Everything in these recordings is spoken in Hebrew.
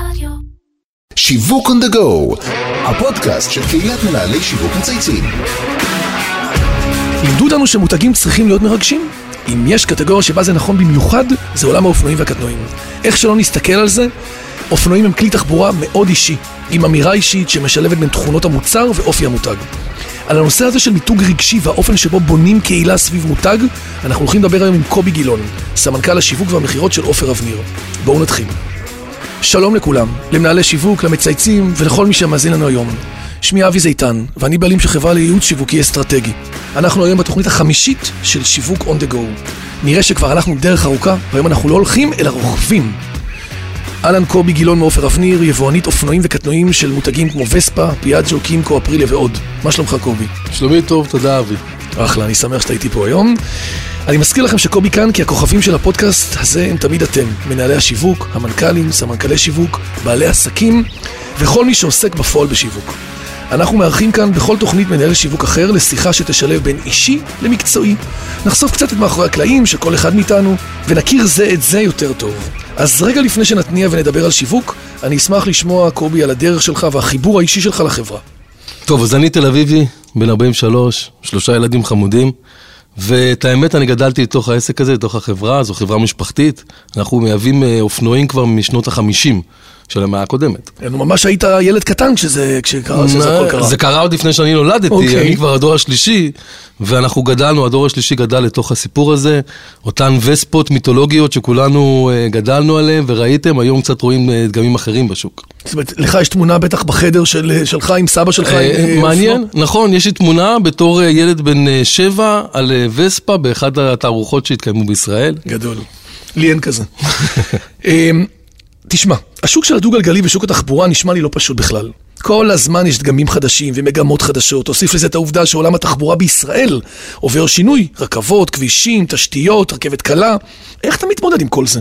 רדיו. שיווק on the go, הפודקאסט של קהילת מנהלי שיווק מצייצים. לימדו אותנו שמותגים צריכים להיות מרגשים. אם יש קטגוריה שבה זה נכון במיוחד, זה עולם האופנועים והקטנועים. איך שלא נסתכל על זה, אופנועים הם כלי תחבורה מאוד אישי, עם אמירה אישית שמשלבת בין תכונות המוצר ואופי המותג. על הנושא הזה של מיתוג רגשי והאופן שבו בונים קהילה סביב מותג, אנחנו הולכים לדבר היום עם קובי גילון, סמנכ"ל השיווק והמכירות של עופר אבניר. בואו נתחיל. שלום לכולם, למנהלי שיווק, למצייצים ולכל מי שמאזין לנו היום. שמי אבי זיתן, ואני בעלים של חברה לייעוץ שיווקי אסטרטגי. אנחנו היום בתוכנית החמישית של שיווק on the go. נראה שכבר הלכנו דרך ארוכה, והיום אנחנו לא הולכים, אלא רוכבים. אהלן קובי גילון מעופר אבניר, יבואנית אופנועים וקטנועים של מותגים כמו וספה, פיאג'ו, קימקו, אפרילה ועוד. מה שלומך קובי? שלומי טוב, תודה אבי. אחלה, אני שמח שאתה איתי פה היום. אני מזכיר לכם שקובי כאן כי הכוכבים של הפודקאסט הזה הם תמיד אתם, מנהלי השיווק, המנכ"לים, סמנכ"לי שיווק, בעלי עסקים וכל מי שעוסק בפועל בשיווק. אנחנו מארחים כאן בכל תוכנית מנהל שיווק אחר לשיחה שתשלב בין אישי למקצועי. נחשוף קצת את מאחורי הקלעים של כל אחד מאיתנו ונכיר זה את זה יותר טוב. אז רגע לפני שנתניע ונדבר על שיווק, אני אשמח לשמוע קובי על הדרך שלך והחיבור האישי שלך לחברה. טוב, אז אני תל אביבי, בן 43, שלושה ילדים חמודים, ואת האמת, אני גדלתי לתוך העסק הזה, לתוך החברה, זו חברה משפחתית. אנחנו מייבאים אה, אופנועים כבר משנות החמישים של המאה הקודמת. נו, ממש היית ילד קטן כשזה, כשקרה, שזה הכל קרה. זה קרה עוד לפני שאני נולדתי, אוקיי. אני כבר הדור השלישי, ואנחנו גדלנו, הדור השלישי גדל לתוך הסיפור הזה, אותן וספות מיתולוגיות שכולנו אה, גדלנו עליהן, וראיתם, היום קצת רואים אה, דגמים אחרים בשוק. זאת אומרת, לך יש תמונה בטח בחדר של, שלך עם סבא שלך. עם, אה, אה, מעניין, אופנוע? נכון, יש לי תמונה בתור אה, ילד בן אה, שבע על אה, וספה באחד התערוכות שהתקיימו בישראל. גדול. לי אין כזה. תשמע, השוק של הדו-גלגלי ושוק התחבורה נשמע לי לא פשוט בכלל. כל הזמן יש דגמים חדשים ומגמות חדשות. תוסיף לזה את העובדה שעולם התחבורה בישראל עובר שינוי. רכבות, כבישים, תשתיות, רכבת קלה. איך אתה מתמודד עם כל זה?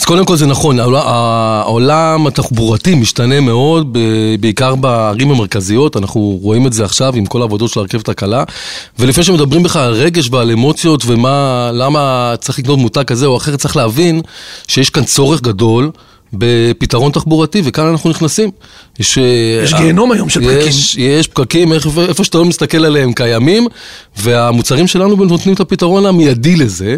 אז קודם כל זה נכון, העולם- התחבורתי משתנה מאוד, בעיקר בערים המרכזיות, אנחנו רואים את זה עכשיו עם כל העבודות של הרכבת הקלה, ולפני שמדברים בכלל על רגש ועל אמוציות ומה, למה צריך לקנות מותג כזה או אחר, צריך להבין שיש כאן צורך גדול. בפתרון תחבורתי, וכאן אנחנו נכנסים. יש, יש גיהנום היום של פקקים. יש, יש פקקים, איפה, איפה שאתה לא מסתכל עליהם קיימים, והמוצרים שלנו נותנים את הפתרון המיידי לזה.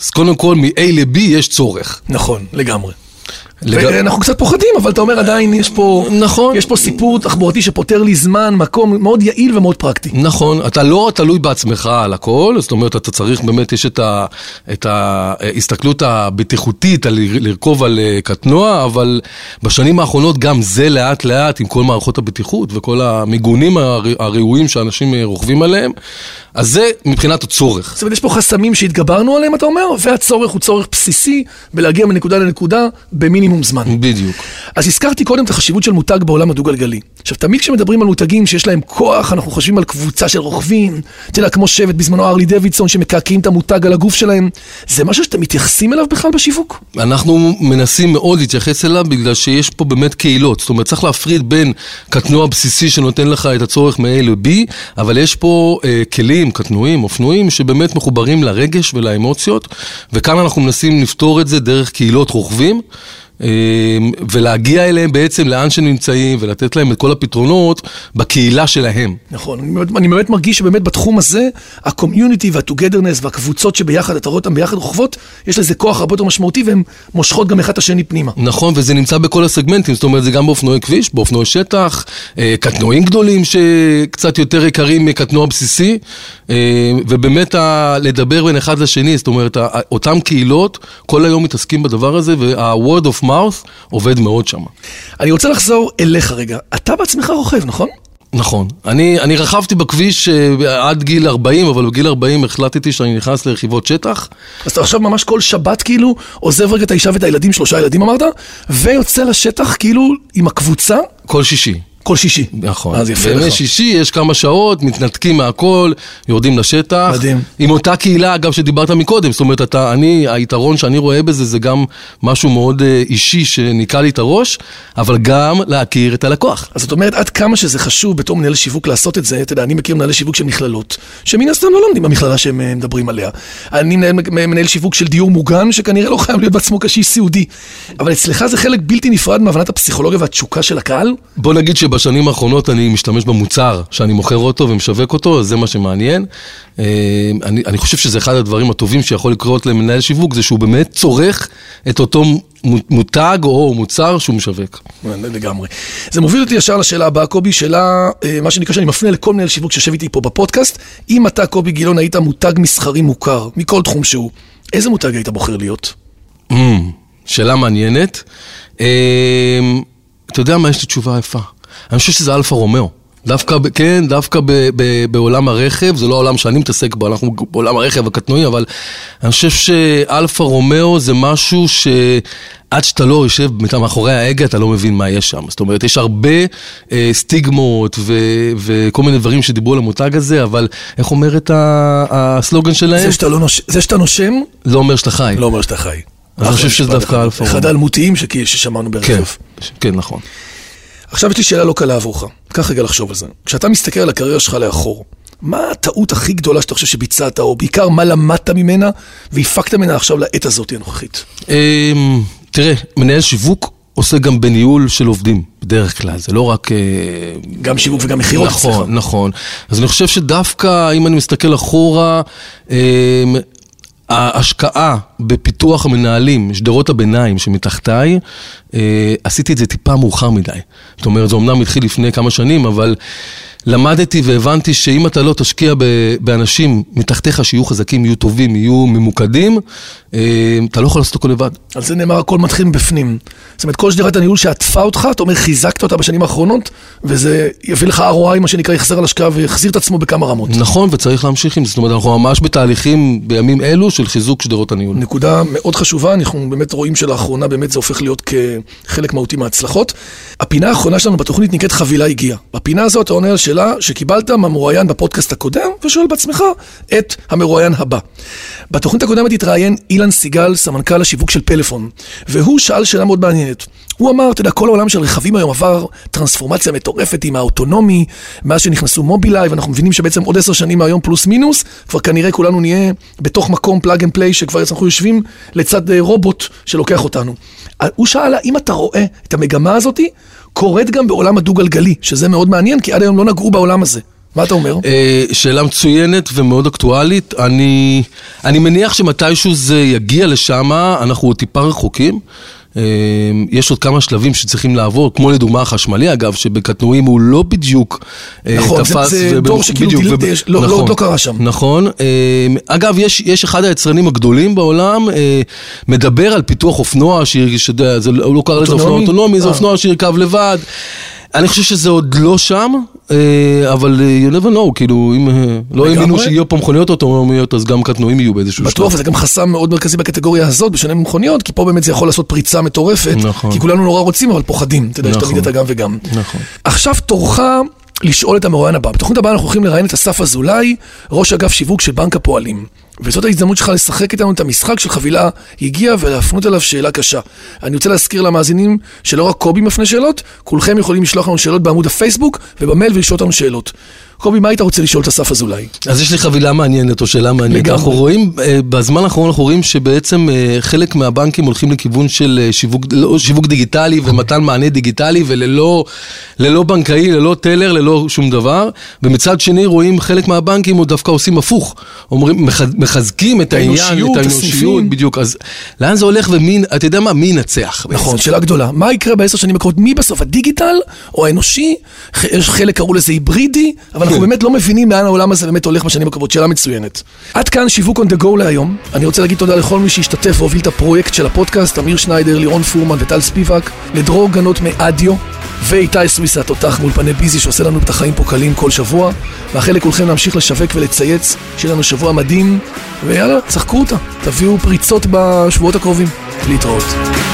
אז קודם כל, מ-A ל-B יש צורך. נכון, לגמרי. לג- ואנחנו קצת פוחדים, אבל אתה אומר עדיין יש פה, נכון. יש פה סיפור תחבורתי שפותר לי זמן, מקום מאוד יעיל ומאוד פרקטי. נכון, אתה לא תלוי בעצמך על הכל, זאת אומרת, אתה צריך, באמת, יש את, ה, את ההסתכלות הבטיחותית על לרכוב על אה, קטנוע, אבל בשנים האחרונות גם זה לאט לאט, עם כל מערכות הבטיחות וכל המיגונים הר- הראויים שאנשים אה, רוכבים עליהם, אז זה מבחינת הצורך. זאת אומרת, יש פה חסמים שהתגברנו עליהם, אתה אומר, והצורך הוא צורך בסיסי בלהגיע מנקודה לנקודה במינימום זמן. בדיוק. אז הזכרתי קודם את החשיבות של מותג בעולם הדו-גלגלי. עכשיו, תמיד כשמדברים על מותגים שיש להם כוח, אנחנו חושבים על קבוצה של רוכבים, אתה יודע, כמו שבט בזמנו ארלי דוידסון, שמקעקעים את המותג על הגוף שלהם. זה משהו שאתם מתייחסים אליו בכלל בשיווק? אנחנו מנסים מאוד להתייחס אליו בגלל שיש פה באמת קהילות. זאת אומרת, צריך להפריד בין קטנוע בסיסי שנותן לך את הצורך מ-A ל-B, אבל יש פה אה, כלים, קטנועים, אופנועים, שבאמת מחוברים לרגש ולאמוציות, וכאן אנחנו מנסים לפתור את זה דרך קהילות רוכבים. אה, ולהגיע אליהם בעצם לאן שהם נמצאים ולתת להם את כל הפתרונות בקהילה שלהם. נכון, אני באמת, אני באמת מרגיש שבאמת בתחום הזה, הקומיוניטי והטוגדרנס והקבוצות שביחד, אתה רואה אותן ביחד רוכבות, יש לזה כוח הרבה יותר משמעותי והן מושכות גם אחד את השני פנימה. נכון, וזה נמצא בכל הסגמנטים, זאת אומרת, זה גם באופנועי כביש, באופנועי שטח, אה, קטנועים גדולים שקצת יותר יקרים מקטנוע בסיסי, אה, ובאמת ה- לדבר בין אחד לשני, זאת אומרת, אותם קהילות כל היום מתעסקים בדבר הזה, וה-word of mouth עובד מאוד שם. אני רוצה לחזור אליך רגע. אתה בעצמך רוכב, נכון? נכון. אני, אני רכבתי בכביש אה, עד גיל 40, אבל בגיל 40 החלטתי שאני נכנס לרכיבות שטח. אז אתה עכשיו ממש כל שבת כאילו עוזב רגע את האישה ואת הילדים, שלושה ילדים אמרת, ויוצא לשטח כאילו עם הקבוצה, כל שישי. כל שישי. נכון. אז יפה בימי לך. שישי יש כמה שעות, מתנתקים מהכל, יורדים לשטח. מדהים. עם אותה קהילה, אגב, שדיברת מקודם. זאת אומרת, אתה, אני, היתרון שאני רואה בזה זה גם משהו מאוד אה, אישי שניקה לי את הראש, אבל גם להכיר את הלקוח. אז זאת אומרת, עד כמה שזה חשוב בתור מנהל שיווק לעשות את זה, אתה יודע, אני מכיר מנהלי שיווק של מכללות, שמן הסתם לא לומדים במכללה שהם אה, מדברים עליה. אני מנהל, מנהל שיווק של דיור מוגן, שכנראה לא חייב להיות בעצמו קשיש סיעודי. אבל אצלך זה חלק בלתי נפרד מהבנת הפסיכולוגיה והתשוקה של הקהל? בוא נגיד שבשנים האחרונות אני משתמש במוצר שאני מוכר אותו ומשווק אותו, אז זה מה שמעניין. אה, אני, אני חושב שזה אחד הדברים הטובים שיכול לקרות למנהל שיווק, זה שהוא באמת צורך את אותו מו- מותג או מוצר שהוא משווק. לגמרי. זה מוביל אותי ישר לשאלה הבאה, קובי, שאלה, אה, מה שנקרא, שאני מפנה לכל מנהל שיווק שיושב איתי פה בפודקאסט. אם אתה, קובי גילון, היית מותג מסחרי מוכר, מכל תחום שהוא, איזה מותג היית בוחר להיות? Mm, שאלה מעניינת. אה, אתה יודע מה, יש לי תשובה יפה. אני חושב שזה אלפא רומיאו. דווקא, ב- כן, דווקא ב, ב, בעולם הרכב, זה לא העולם שאני מתעסק בו, אנחנו בעולם הרכב הקטנועי, אבל אני חושב שאלפא רומיאו זה משהו שעד שאתה לא יושב מאחורי ההגה, אתה לא מבין מה יש שם. זאת אומרת, יש הרבה אה, סטיגמות ו, וכל מיני דברים שדיברו על המותג הזה, אבל איך אומרת ה- הסלוגן שלהם? זה שאתה, לא נוש... זה שאתה נושם, לא אומר שאתה חי. לא אומר שאתה חי. אני חושב שזה דווקא אחד. אלפה אחד רומאו. האלמותיים שכ- ששמענו כן, ברכב. כן, נכון. עכשיו יש לי שאלה לא קלה עבורך. קח רגע לחשוב על זה. כשאתה מסתכל על הקריירה שלך לאחור, מה הטעות הכי גדולה שאתה חושב שביצעת, או בעיקר מה למדת ממנה והפקת ממנה עכשיו לעת הזאת הנוכחית? אמ, תראה, מנהל שיווק עושה גם בניהול של עובדים, בדרך כלל, זה לא רק... אה, גם שיווק וגם מכירות אצלך. נכון, נכון. אז אני חושב שדווקא, אם אני מסתכל אחורה, אמ, ההשקעה בפיתוח המנהלים, שדרות הביניים שמתחתיי, אה, עשיתי את זה טיפה מאוחר מדי. זאת אומרת, זה אומנם התחיל לפני כמה שנים, אבל למדתי והבנתי שאם אתה לא תשקיע באנשים מתחתיך שיהיו חזקים, יהיו טובים, יהיו ממוקדים, אתה לא יכול לעשות הכל לבד. על זה נאמר הכל מתחיל מבפנים. זאת אומרת, כל שדרת הניהול שעטפה אותך, אתה אומר חיזקת אותה בשנים האחרונות, וזה יביא לך ROI, מה שנקרא, יחזר על השקעה ויחזיר את עצמו בכמה רמות. נכון, וצריך להמשיך עם זה. זאת אומרת, אנחנו ממש בתהליכים בימים אלו של חיזוק שדרות הניהול. נקודה מאוד חשובה, אנחנו באמת רואים שלאחרונה באמת זה הופך להיות כחלק מהותי מההצלחות. הפינה האחרונה שלנו בתוכנית נקראת חבילה הגיעה. בפינה הזאת אתה עונה על שאלה שקיבלת מהמרואיין בפודקאסט הקודם, ושואל בעצמך את המרואיין הבא. בתוכנית הקודמת התראיין אילן סיגל, סמנכ"ל השיווק של פלאפון, והוא שאל שאלה מאוד מעניינת. הוא אמר, אתה יודע, כל העולם של רכבים היום עבר טרנספורמציה מטורפת עם האוטונומי, מאז שנכנסו מובילאיי, ואנחנו מבינים שבעצם עוד עשר שנים מהיום פלוס מינוס, כבר כנראה כולנו נהיה בתוך מקום plug and play, שכבר אנחנו יושבים לצד אה, רובוט שלוקח אותנו. אה, הוא שאל, האם אתה רואה את המגמה הזאתי קורית גם בעולם הדו-גלגלי, שזה מאוד מעניין, כי עד היום לא נגעו בעולם הזה. מה אתה אומר? אה, שאלה מצוינת ומאוד אקטואלית. אני, אני מניח שמתישהו זה יגיע לשם, אנחנו עוד טיפה רחוקים. אה, יש עוד כמה שלבים שצריכים לעבור, כמו לדוגמה החשמלי אגב, שבקטנועים הוא לא בדיוק אה, נכון, זה- תפס. זה וב- דור שכאילו בדיוק, וב- יש- לא- לא- נכון, עוד לא קרה שם. נכון. אגב, יש, יש אחד היצרנים הגדולים בעולם, מדבר על פיתוח אופנוע, שזה, זה, לא- הוא לא קרא לזה אופנוע אוטונומי? זה. אופנוע שירכב לבד. אני חושב שזה עוד לא שם, אבל אה, you never know, כאילו, אם אה, לא. האמינו שיהיו פה מכוניות אוטונומיות, אז גם קטנועים יהיו באיזשהו שלב. בטוח, וזה גם חסם מאוד מרכזי בקטגוריה הזאת, בשונה ממכוניות, כי פה באמת זה יכול לעשות פריצה מטורפת. נכון. כי כולנו נורא רוצים, אבל פוחדים. אתה יודע, יש נכון. תמיד את הגם וגם. נכון. עכשיו תורך לשאול את המרואיין הבא. בתוכנית הבאה אנחנו הולכים לראיין את אסף אזולאי, ראש אגף שיווק של בנק הפועלים. וזאת ההזדמנות שלך לשחק איתנו את המשחק של חבילה הגיע ולהפנות אליו שאלה קשה. אני רוצה להזכיר למאזינים שלא רק קובי מפנה שאלות, כולכם יכולים לשלוח לנו שאלות בעמוד הפייסבוק ובמייל ולשאול אותנו שאלות. קובי, מה היית רוצה לשאול את אסף אזולאי? אז יש לי חבילה מעניינת או שאלה מעניינת. לגמרי. אנחנו רואים, אה, בזמן האחרון אנחנו רואים שבעצם אה, חלק מהבנקים הולכים לכיוון של אה, שיווק, לא, שיווק דיגיטלי ומתן מענה דיגיטלי וללא ללא בנקאי, ללא טלר, ללא שום דבר. ומצד שני רואים חלק מהבנקים עוד דווקא עושים הפוך. אומרים, מח- מחזקים את העניין, האנושיות, את. האנושיות, בדיוק. אז לאן זה הולך ומי, אתה יודע מה, מי ינצח? נכון, שאלה גדולה. מה יקרה בעשר שנים הקרובות? מי בסוף, הדיגיטל או האנושי? חלק קראו לזה היברידי, אבל אנחנו באמת לא מבינים לאן העולם הזה באמת הולך בשנים הקרובות. שאלה מצוינת. עד כאן שיווק on the go להיום. אני רוצה להגיד תודה לכל מי שהשתתף והוביל את הפרויקט של הפודקאסט, אמיר שניידר, לירון פורמן וטל ספיבק, לדרור גנות מאדיו, ואיתי סוויסה התותח מאולפני ביזי שעושה לנו את החיים פה קלים כל שבוע. מאחל לכולכם להמשיך לשווק ולצייץ, שיהיה לנו שבוע מדהים, ויאללה, צחקו אותה. תביאו פריצות בשבועות הקרובים. להתראות.